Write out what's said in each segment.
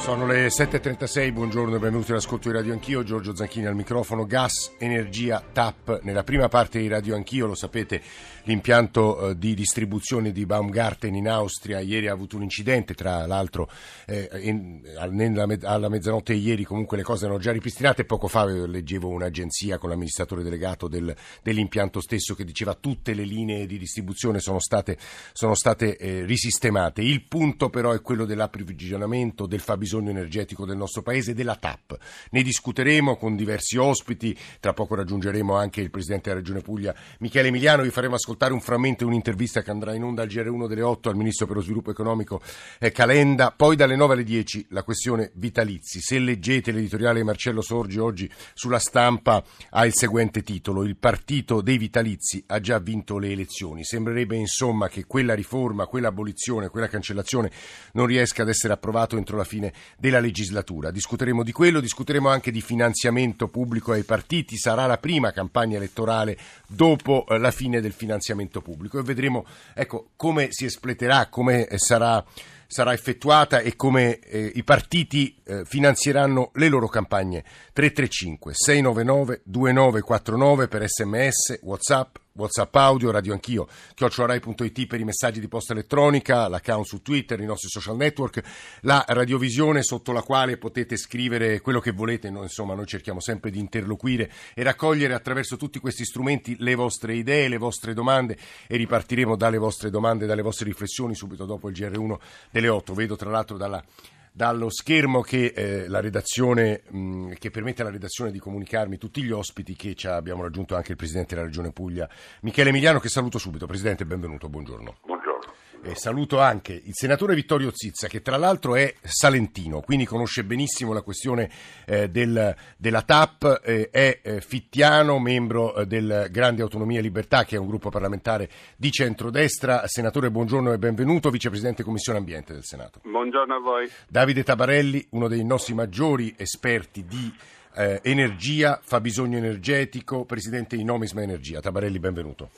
Sono le 7.36, buongiorno e benvenuti all'ascolto di Radio Anch'io, Giorgio Zanchini al microfono, gas, energia, TAP. Nella prima parte di Radio Anch'io, lo sapete, l'impianto eh, di distribuzione di Baumgarten in Austria ieri ha avuto un incidente, tra l'altro eh, in, alla mezzanotte ieri comunque le cose erano già ripristinate, poco fa leggevo un'agenzia con l'amministratore delegato del, dell'impianto stesso che diceva tutte le linee di distribuzione sono state, sono state eh, risistemate. Il punto però è quello dell'approvvigionamento, del fabbisogno energetico del nostro paese, della TAP. Ne discuteremo con diversi ospiti, tra poco raggiungeremo anche il Presidente della Regione Puglia Michele Emiliano, vi faremo ascoltare un frammento di un'intervista che andrà in onda al GR1 delle 8 al Ministro per lo Sviluppo Economico eh, Calenda. Poi dalle 9 alle 10 la questione vitalizi. Se leggete l'editoriale di Marcello Sorgi oggi sulla stampa ha il seguente titolo. Il partito dei vitalizi ha già vinto le elezioni. Sembrerebbe insomma che quella riforma, quella abolizione, quella cancellazione non riesca ad essere approvato entro la fine della legislatura. Discuteremo di quello, discuteremo anche di finanziamento pubblico ai partiti. Sarà la prima campagna elettorale dopo eh, la fine del finanziamento pubblico e vedremo ecco, come si espleterà, come sarà, sarà effettuata e come eh, i partiti eh, finanzieranno le loro campagne. 335 699 2949 per sms, whatsapp WhatsApp audio, radio anch'io, chiocciolarai.it per i messaggi di posta elettronica, l'account su Twitter, i nostri social network, la radiovisione sotto la quale potete scrivere quello che volete, noi, insomma noi cerchiamo sempre di interloquire e raccogliere attraverso tutti questi strumenti le vostre idee, le vostre domande e ripartiremo dalle vostre domande, dalle vostre riflessioni subito dopo il GR1 delle 8. Vedo tra l'altro dalla dallo schermo che, eh, la redazione, mh, che permette alla redazione di comunicarmi tutti gli ospiti che abbiamo raggiunto anche il Presidente della Regione Puglia, Michele Emiliano, che saluto subito. Presidente, benvenuto, buongiorno. Buongiorno. Eh, saluto anche il senatore Vittorio Zizza, che tra l'altro è salentino, quindi conosce benissimo la questione eh, del, della TAP, eh, è eh, fittiano, membro eh, del Grande Autonomia e Libertà, che è un gruppo parlamentare di centrodestra. Senatore, buongiorno e benvenuto, vicepresidente Commissione Ambiente del Senato. Buongiorno a voi. Davide Tabarelli, uno dei nostri maggiori esperti di eh, energia, fabbisogno energetico, presidente di Nomisma Energia. Tabarelli, benvenuto.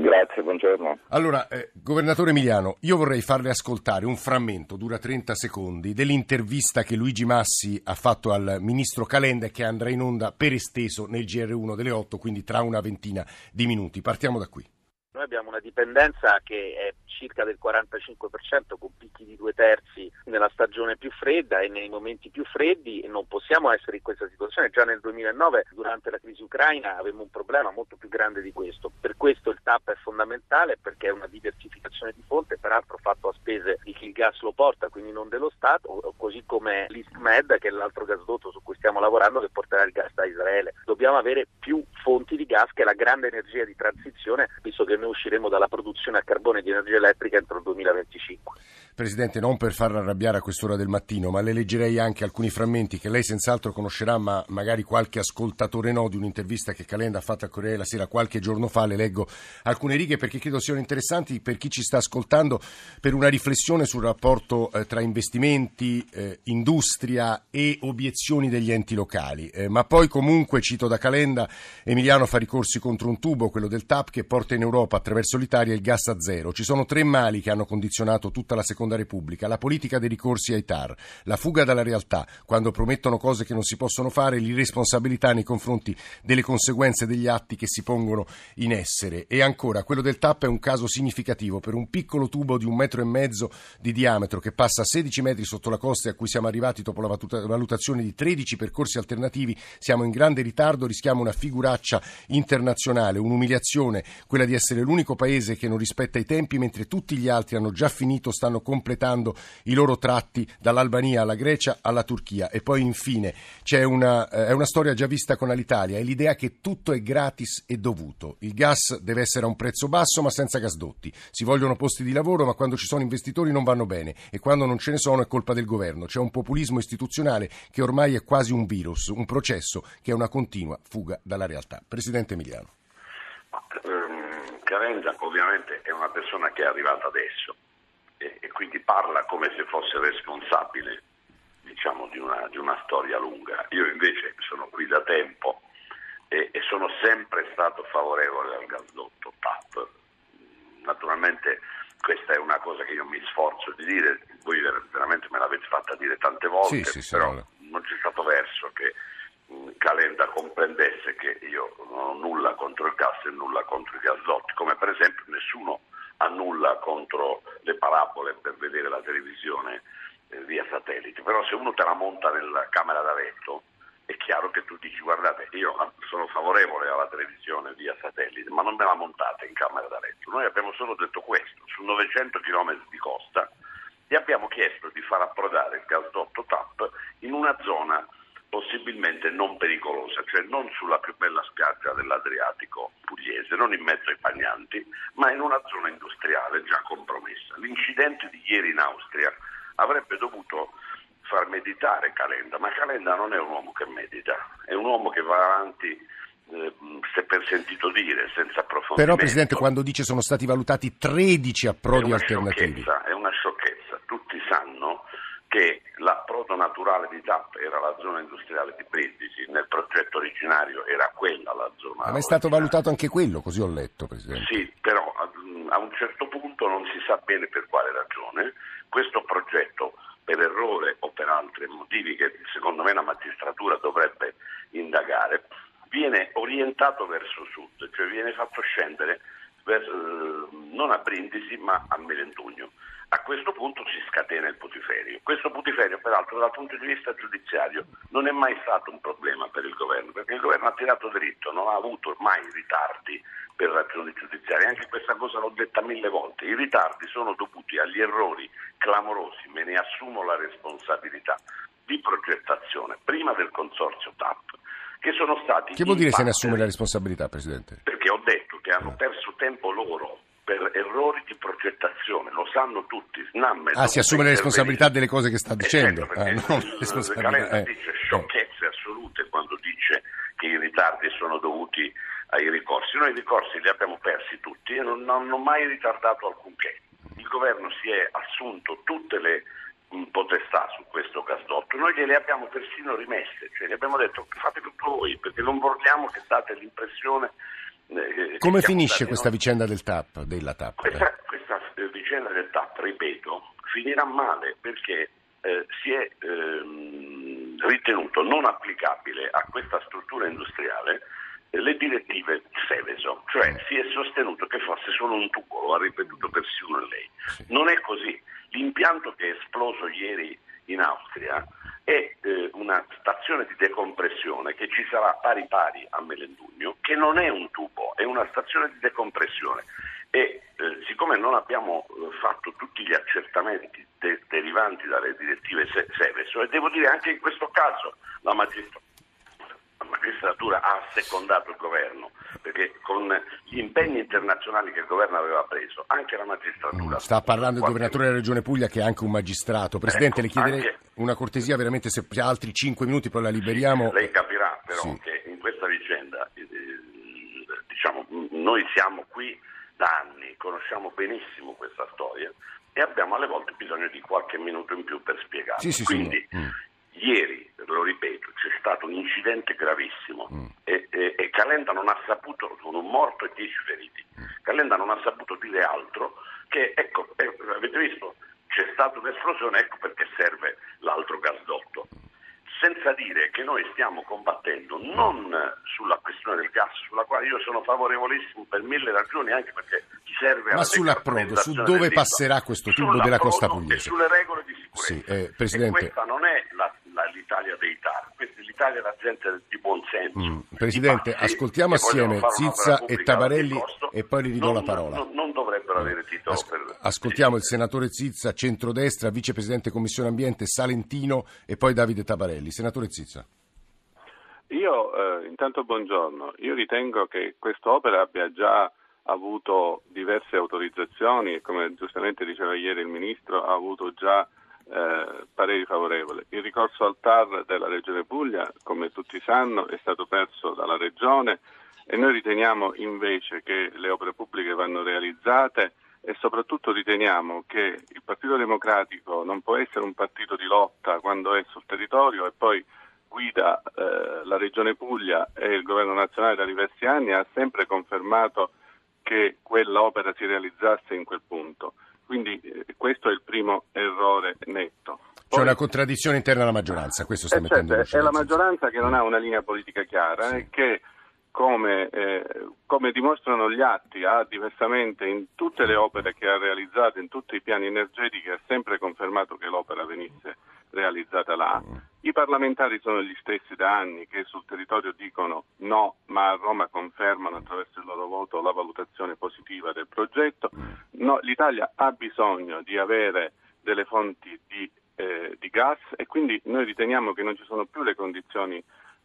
Grazie, buongiorno. Allora, eh, governatore Emiliano, io vorrei farle ascoltare un frammento, dura 30 secondi, dell'intervista che Luigi Massi ha fatto al ministro Calenda e che andrà in onda per esteso nel GR1 delle 8, quindi tra una ventina di minuti. Partiamo da qui. Noi abbiamo una dipendenza che è circa del 45% con picchi di due terzi nella stagione più fredda e nei momenti più freddi e non possiamo essere in questa situazione. Già nel 2009 durante la crisi ucraina avevamo un problema molto più grande di questo. Per questo il TAP è fondamentale perché è una diversificazione di fonte, peraltro fatto a spese di chi il gas lo porta, quindi non dello Stato, così come l'ISTMED che è l'altro gasdotto su cui stiamo lavorando che porterà il gas da Israele. Dobbiamo avere più fonti di gas che è la grande energia di transizione, visto che noi usciremo dalla produzione a carbone di energia elettrica entro il 2025. Presidente, non per farla arrabbiare a quest'ora del mattino, ma le leggerei anche alcuni frammenti che lei senz'altro conoscerà, ma magari qualche ascoltatore no, di un'intervista che Calenda ha fatto a Corriere della Sera qualche giorno fa. Le leggo alcune righe perché credo siano interessanti per chi ci sta ascoltando per una riflessione sul rapporto eh, tra investimenti, eh, industria e obiezioni degli enti locali. Eh, ma poi comunque, cito da Calenda, Emiliano fa ricorsi contro un tubo, quello del TAP, che porta in Europa attraverso l'Italia il gas a zero. Ci sono tre mali che hanno condizionato tutta la seconda Repubblica, la politica dei ricorsi ai TAR, la fuga dalla realtà, quando promettono cose che non si possono fare, l'irresponsabilità nei confronti delle conseguenze degli atti che si pongono in essere. E ancora, quello del TAP è un caso significativo per un piccolo tubo di un metro e mezzo di diametro che passa a 16 metri sotto la costa e a cui siamo arrivati dopo la valutazione di 13 percorsi alternativi. Siamo in grande ritardo, rischiamo una figuraccia internazionale, un'umiliazione, quella di essere l'unico paese che non rispetta i tempi, mentre tutti gli altri hanno già finito, stanno completando i loro tratti dall'Albania alla Grecia alla Turchia. E poi infine c'è una, eh, è una storia già vista con l'Italia, è l'idea che tutto è gratis e dovuto. Il gas deve essere a un prezzo basso ma senza gasdotti. Si vogliono posti di lavoro ma quando ci sono investitori non vanno bene e quando non ce ne sono è colpa del governo. C'è un populismo istituzionale che ormai è quasi un virus, un processo che è una continua fuga dalla realtà. Presidente Emiliano. Calenda ovviamente è una persona che è arrivata adesso e, e quindi parla come se fosse responsabile diciamo, di, una, di, una, storia lunga. Io invece sono qui da tempo e, e sono sempre stato favorevole al gasdotto TAP. Naturalmente questa è una cosa che io mi sforzo di dire, voi veramente me l'avete fatta dire tante volte, sì, sì, però non c'è stato verso che Calenda comprendesse che io non ho nulla contro il gas e nulla contro i gasdotti, come per esempio nessuno ha nulla contro le parabole per vedere la televisione eh, via satellite, però se uno te la monta nella camera da letto è chiaro che tu dici guardate io sono favorevole alla televisione via satellite ma non me la montate in camera da letto. Noi abbiamo solo detto questo su 900 km di costa gli abbiamo chiesto di far approdare il gasdotto TAP in una zona possibilmente non pericolosa, cioè non sulla più bella spiaggia dell'Adriatico pugliese, non in mezzo ai bagnanti, ma in una zona industriale già compromessa. L'incidente di ieri in Austria avrebbe dovuto far meditare Calenda, ma Calenda non è un uomo che medita, è un uomo che va avanti eh, se per sentito dire, senza approfondimento. Però Presidente quando dice sono stati valutati 13 approdi alternativi. È una sciocchezza, tutti sanno che l'approdo naturale di TAP era la zona industriale di Brindisi, nel progetto originario era quella la zona. Ma è stato valutato anche quello, così ho letto Presidente. Sì, però a un certo punto non si sa bene per quale ragione questo progetto per errore o per altri motivi che secondo me la magistratura dovrebbe indagare, viene orientato verso sud, cioè viene fatto scendere verso, eh, non a Brindisi ma a Melendugno. A questo punto si scatena il putiferio. Questo putiferio, peraltro, dal punto di vista giudiziario non è mai stato un problema per il governo, perché il governo ha tirato dritto, non ha avuto mai ritardi per ragioni giudiziarie. Anche questa cosa l'ho detta mille volte. I ritardi sono dovuti agli errori clamorosi, me ne assumo la responsabilità, di progettazione, prima del consorzio TAP, che sono stati... Che vuol dire se ne assume la responsabilità, Presidente? Perché ho detto che hanno perso tempo loro per errori di progettazione, lo sanno tutti. Snam ah, si assume le responsabilità delle cose che sta dicendo. Eh, certo, ah, Calenda eh. dice sciocchezze assolute quando dice che i ritardi sono dovuti ai ricorsi. Noi i ricorsi li abbiamo persi tutti e non hanno mai ritardato alcunché. Il governo si è assunto tutte le potestà su questo gasdotto, noi gliele abbiamo persino rimesse, cioè gli abbiamo detto fate tutto voi perché non vogliamo che date l'impressione eh, Come finisce questa non... vicenda del TAP, della TAP? Questa, questa, vicenda del TAP, ripeto, finirà male perché eh, si è ehm, ritenuto non applicabile a questa struttura industriale eh, le direttive Seveso, cioè si è sostenuto che fosse solo un tubo, lo ha ripetuto persino lei. Non è così. L'impianto che è esploso ieri in Austria è eh, una stazione di decompressione che ci sarà pari pari a Melendugno, che non è un tubo, è una stazione di decompressione. E eh, siccome non abbiamo eh, fatto tutti gli accertamenti de- derivanti dalle direttive Seveso, e devo dire anche in questo caso la magistratura magistratura ha secondato il governo, perché con gli impegni internazionali che il governo aveva preso, anche la magistratura... Sta parlando il governatore della Regione Puglia che è anche un magistrato. Presidente, ecco, le chiederei anche... una cortesia, veramente se ha altri 5 minuti poi la liberiamo. Lei capirà però sì. che in questa vicenda, eh, diciamo, noi siamo qui da anni, conosciamo benissimo questa storia e abbiamo alle volte bisogno di qualche minuto in più per spiegarla. Sì, sì, Quindi, sì, mm. ieri, lo ripeto, c'è stato un incidente gravissimo mm. e, e, e, Calenda non ha saputo, un morto e dieci feriti, mm. Calenda non ha saputo dire altro che, ecco, eh, avete visto, c'è stata un'esplosione, ecco perché serve l'altro gasdotto. Senza dire che noi stiamo combattendo non sulla questione del gas, sulla quale io sono favorevolissimo per mille ragioni, anche perché serve Ma sull'approdo, su dove passerà questo tubo della costa pugliese? sulle regole di sicurezza. Sì, eh, Presidente. Questa non è la, l'Italia dei TAR, questa è l'Italia della gente di buon senso. Mm. Presidente, ascoltiamo assieme Zizza e Tabarelli e poi gli ridò la parola. Non, non dovrebbero avere titolo As- per... Ascoltiamo il senatore Zizza, centrodestra, vicepresidente Commissione Ambiente, Salentino e poi Davide Tabarelli. Senatore Zizza. Io, eh, intanto buongiorno, io ritengo che quest'opera abbia già avuto diverse autorizzazioni e come giustamente diceva ieri il Ministro ha avuto già eh, pareri favorevoli. Il ricorso al TAR della Regione Puglia, come tutti sanno, è stato perso dalla Regione e noi riteniamo invece che le opere pubbliche vanno realizzate e soprattutto riteniamo che il Partito Democratico non può essere un partito di lotta quando è sul territorio e poi guida eh, la Regione Puglia e il Governo nazionale da diversi anni ha sempre confermato che quell'opera si realizzasse in quel punto. Quindi eh, questo è il primo errore netto. C'è una contraddizione interna alla maggioranza, questo sta eh, mettendo certo, È la maggioranza che non ha una linea politica chiara Sì. e che, come, eh, come dimostrano gli atti, ha diversamente in tutte le opere che ha realizzato, in tutti i piani energetici, ha sempre confermato che l'opera venisse realizzata là. Mm. I parlamentari sono gli stessi da anni che sul territorio dicono no, ma a Roma confermano attraverso il loro voto la valutazione positiva del progetto. No, L'Italia ha bisogno di avere delle fonti di, eh, di gas e quindi noi riteniamo che non ci sono più le condizioni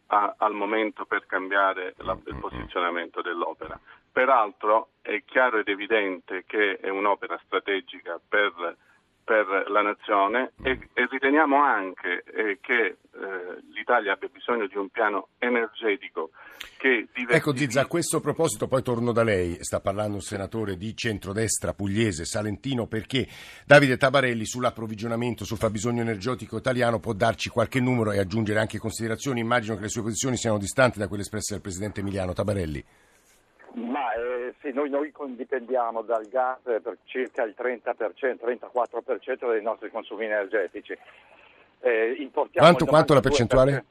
a- al momento per cambiare la- il posizionamento dell'opera. Peraltro è chiaro ed evidente che è un'opera strategica per, per la nazione e, e riteniamo anche eh, che eh, l'Italia abbia bisogno di un piano energetico che diversifichi. Ecco Zizza, a questo proposito poi torno da lei, sta parlando un senatore di centrodestra pugliese, salentino, perché Davide Tabarelli sull'approvvigionamento, sul fabbisogno energetico italiano può darci qualche numero e aggiungere anche considerazioni, immagino che le sue posizioni siano distanti da quelle espresse dal Presidente Emiliano Tabarelli. Ma eh, sì, noi, noi dipendiamo dal gas per circa il 30%, 34% dei nostri consumi energetici. Eh, importiamo Quanto, quanto la 92%, percentuale?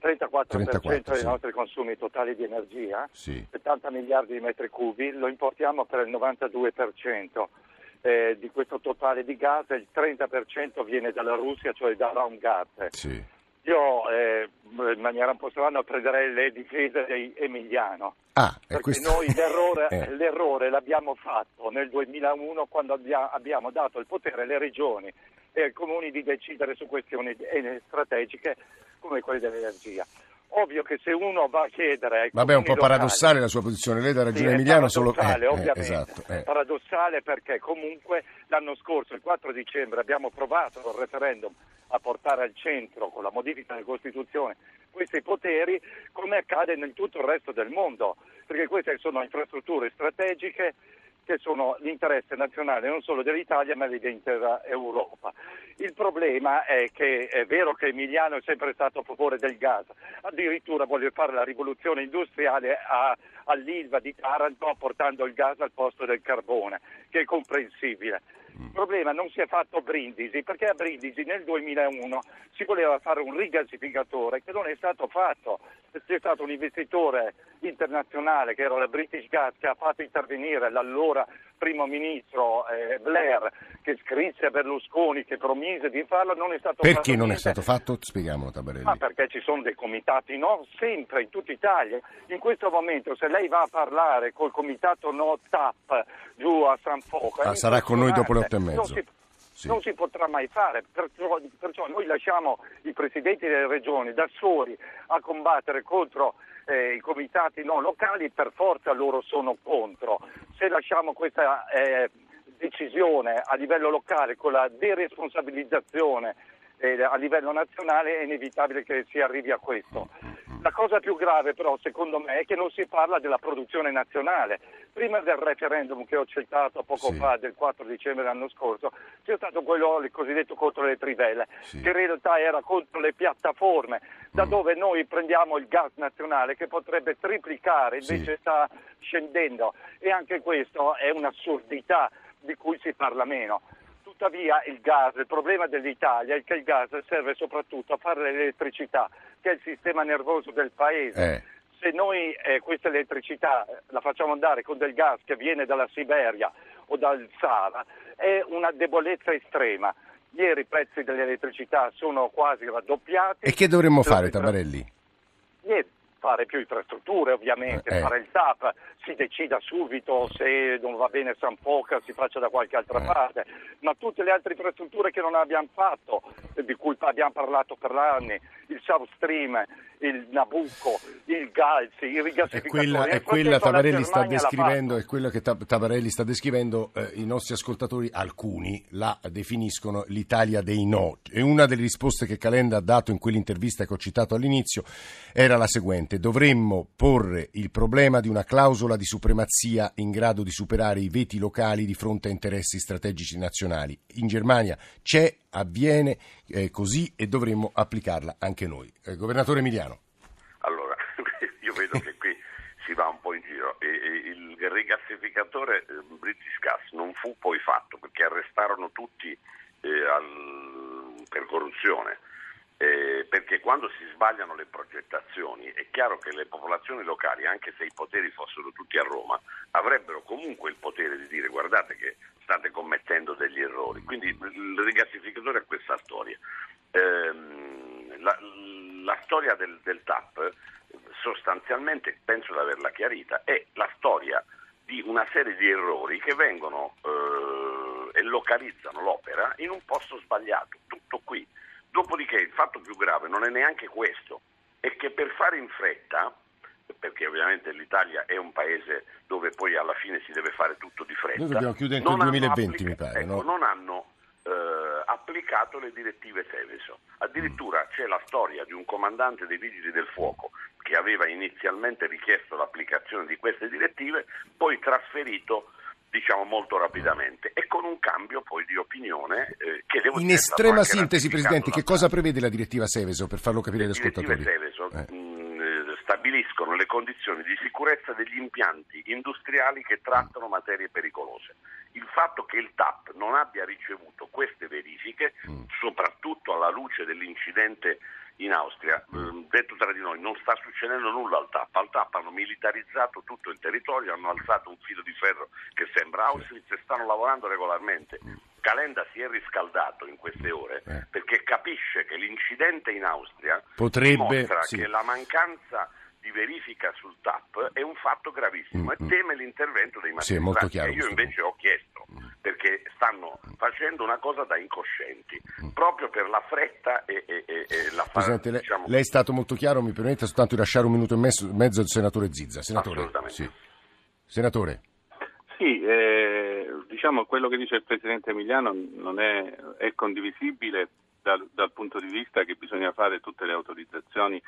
34%, 34, dei sì. nostri consumi totali di energia, Sì. 70 miliardi di metri cubi, lo importiamo per il 92%. eh, di questo totale di gas il 30% viene dalla Russia, cioè da Romgaz. Sì. Io eh, in maniera un po' strana prenderei le difese di Emiliano. Ah, Perché questo... noi l'errore, Eh. l'errore l'abbiamo fatto nel 2001 quando abbia- abbiamo dato il potere alle regioni e ai comuni di decidere su questioni eh, strategiche come quelle dell'energia. Ovvio che se uno va a chiedere ai Vabbè, è un po' locali- paradossale la sua posizione, lei sì, ragione è Emiliano, solo... eh, eh, ovviamente. esatto, eh. Paradossale perché comunque l'anno scorso, il 4 dicembre, abbiamo provato col referendum a portare al centro, con la modifica della Costituzione, questi poteri, come accade in tutto il resto del mondo, perché queste sono infrastrutture strategiche che sono l'interesse nazionale non solo dell'Italia ma dell'intera Europa. Il problema è che è vero che Emiliano è sempre stato a favore del gas, addirittura vuole fare la rivoluzione industriale a- all'Ilva di Taranto portando il gas al posto del carbone, che è comprensibile. Il problema non si è fatto a Brindisi perché a Brindisi nel 2001 si voleva fare un rigassificatore che non è stato fatto. C'è stato un investitore internazionale che era la British Gas che ha fatto intervenire l'allora primo ministro eh, Blair che scrisse a Berlusconi che promise di farlo, non è stato fatto Perché non è niente. stato fatto? Spieghiamolo Tabarelli. Ma perché ci sono dei comitati no, sempre in tutta Italia. In questo momento se lei va a parlare col comitato no TAP giù a San Foca... Ah, è sarà con noi dopo le e non mezzo. si- Sì. Non si potrà mai fare, perciò, perciò noi lasciamo i presidenti delle regioni da soli a combattere contro eh, i comitati non locali, per forza loro sono contro. Se lasciamo questa eh, decisione a livello locale con la deresponsabilizzazione eh, a livello nazionale è inevitabile che si arrivi a questo. La cosa più grave però secondo me è che non si parla della produzione nazionale. Prima del referendum che ho citato poco Sì. fa del 4 dicembre dell'anno scorso c'è stato quello il cosiddetto contro le trivelle Sì. che in realtà era contro le piattaforme da Mm. dove noi prendiamo il gas nazionale che potrebbe triplicare Sì. invece sta scendendo e anche questo è un'assurdità di cui si parla meno. Tuttavia il gas, il problema dell'Italia è che il gas serve soprattutto a fare l'elettricità, che è il sistema nervoso del paese. Eh. Se noi eh, questa elettricità eh, la facciamo andare con del gas che viene dalla Siberia o dal Sahara, è una debolezza estrema. Ieri i prezzi dell'elettricità sono quasi raddoppiati. E che dovremmo fare Tabarelli? Niente, fare più infrastrutture ovviamente, Eh, eh. fare il TAP, si decida subito se non va bene San Foca, si faccia da qualche altra Eh. parte, ma tutte le altre infrastrutture che non abbiamo fatto, di cui abbiamo parlato per anni, il South Stream, il Nabucco, il Galzi, i È rigassificatori. quella, è quella Tabarelli sta descrivendo, è quella che Ta- Tabarelli sta descrivendo, eh, i nostri ascoltatori, alcuni, la definiscono l'Italia dei no. E una delle risposte che Calenda ha dato in quell'intervista che ho citato all'inizio era la seguente: dovremmo porre il problema di una clausola di supremazia in grado di superare i veti locali di fronte a interessi strategici nazionali. In Germania c'è, avviene eh, così e dovremmo applicarla anche noi. Eh, governatore Emiliano. Allora, io vedo che qui si va un po' in giro. E, e il rigassificatore eh, British Gas non fu poi fatto perché arrestarono tutti eh, al, per corruzione. Eh, perché quando si sbagliano le progettazioni è chiaro che le popolazioni locali, anche se i poteri fossero tutti a Roma, avrebbero comunque il potere di dire guardate che state commettendo degli errori. Quindi il rigassificatore ha questa storia. Eh, la, la, storia del, del TAP sostanzialmente, penso di averla chiarita, è la storia di una serie di errori che vengono eh, e localizzano l'opera in un posto sbagliato, tutto qui. Dopodiché il fatto più grave non è neanche questo, è che per fare in fretta, perché ovviamente l'Italia è un paese dove poi alla fine si deve fare tutto di fretta. Noi dobbiamo chiudere entro il 2020 applica- mi pare. Ecco, no? Non hanno eh, applicato le direttive Seveso. Addirittura c'è la storia di un comandante dei Vigili del Fuoco che aveva inizialmente richiesto l'applicazione di queste direttive, poi trasferito diciamo molto rapidamente e con un cambio poi di opinione eh, che devo In estrema sintesi, Presidente, che cosa prevede la direttiva Seveso per farlo capire agli ascoltatori? Le Seveso eh. mh, stabiliscono le condizioni di sicurezza degli impianti industriali che trattano materie pericolose. Il fatto che il TAP non abbia ricevuto queste verifiche, mm. soprattutto alla luce dell'incidente in Austria, mm. detto tra di noi, non sta succedendo nulla al TAP. Al TAP hanno militarizzato tutto il territorio, hanno alzato un filo di ferro che sembra Auschwitz e stanno lavorando regolarmente. Mm. Calenda si è riscaldato in queste ore eh. perché capisce che l'incidente in Austria Potrebbe, sì. che la mancanza di verifica sul TAP è un fatto gravissimo mm, e teme l'intervento dei magistrati. Sì, molto chiaro, io invece ho chiesto, perché stanno facendo una cosa da incoscienti, proprio per la fretta e, e, e, e la Presidente, diciamo... lei, è stato molto chiaro, mi permette soltanto di lasciare un minuto e mezzo, mezzo al senatore Zizza. Senatore, sì. Senatore. Sì, eh, diciamo quello che dice il Presidente Emiliano non è, è condivisibile dal, dal punto di vista che bisogna fare tutte le autorizzazioni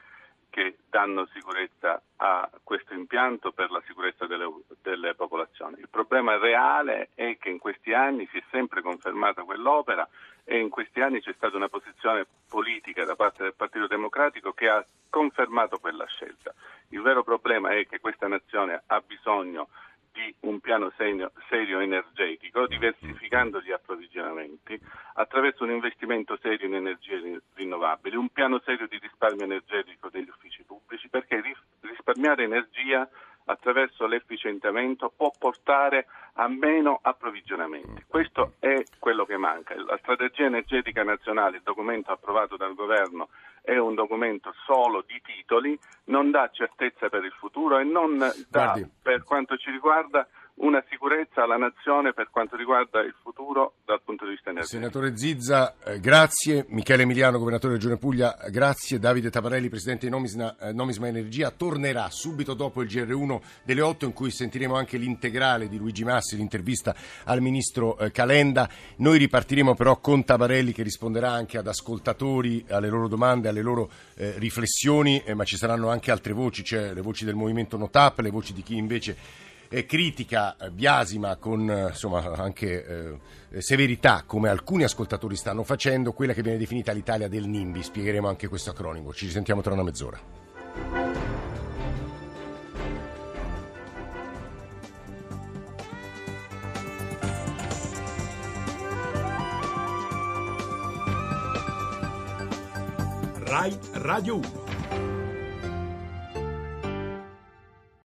che danno sicurezza a questo impianto per la sicurezza delle, delle, popolazioni. Il problema reale è che in questi anni si è sempre confermata quell'opera e in questi anni c'è stata una posizione politica da parte del Partito Democratico che ha confermato quella scelta. Il vero problema è che questa nazione ha bisogno di un piano serio, serio, energetico, diversificando gli approvvigionamenti, attraverso un investimento serio in energie rinnovabili, un piano serio di risparmio energetico degli uffici pubblici, perché risparmiare energia attraverso l'efficientamento può portare a meno approvvigionamenti. Questo è quello che manca. La strategia energetica nazionale, il documento approvato dal governo, è un documento solo di titoli, non dà certezza per il futuro e non dà, Guardi. per quanto ci riguarda, una sicurezza alla nazione per quanto riguarda il futuro punto di vista energetico. Senatore Zizza, eh, grazie. Michele Emiliano, governatore della Regione Puglia, grazie. Davide Taparelli, presidente di Nomisma, eh, Nomisma, Energia, tornerà subito dopo il GR1 delle 8 in cui sentiremo anche l'integrale di Luigi Massi, l'intervista al ministro eh, Calenda. Noi ripartiremo però con Taparelli che risponderà anche ad ascoltatori, alle loro domande, alle loro eh, riflessioni, eh, ma ci saranno anche altre voci, cioè le voci del movimento Notap, le voci di chi invece eh, critica eh, biasima con eh, insomma, anche eh, severità, come alcuni ascoltatori stanno facendo, quella che viene definita l'Italia del NIMBY. Spiegheremo anche questo acronimo. Ci risentiamo tra una mezz'ora. RAI Radio 1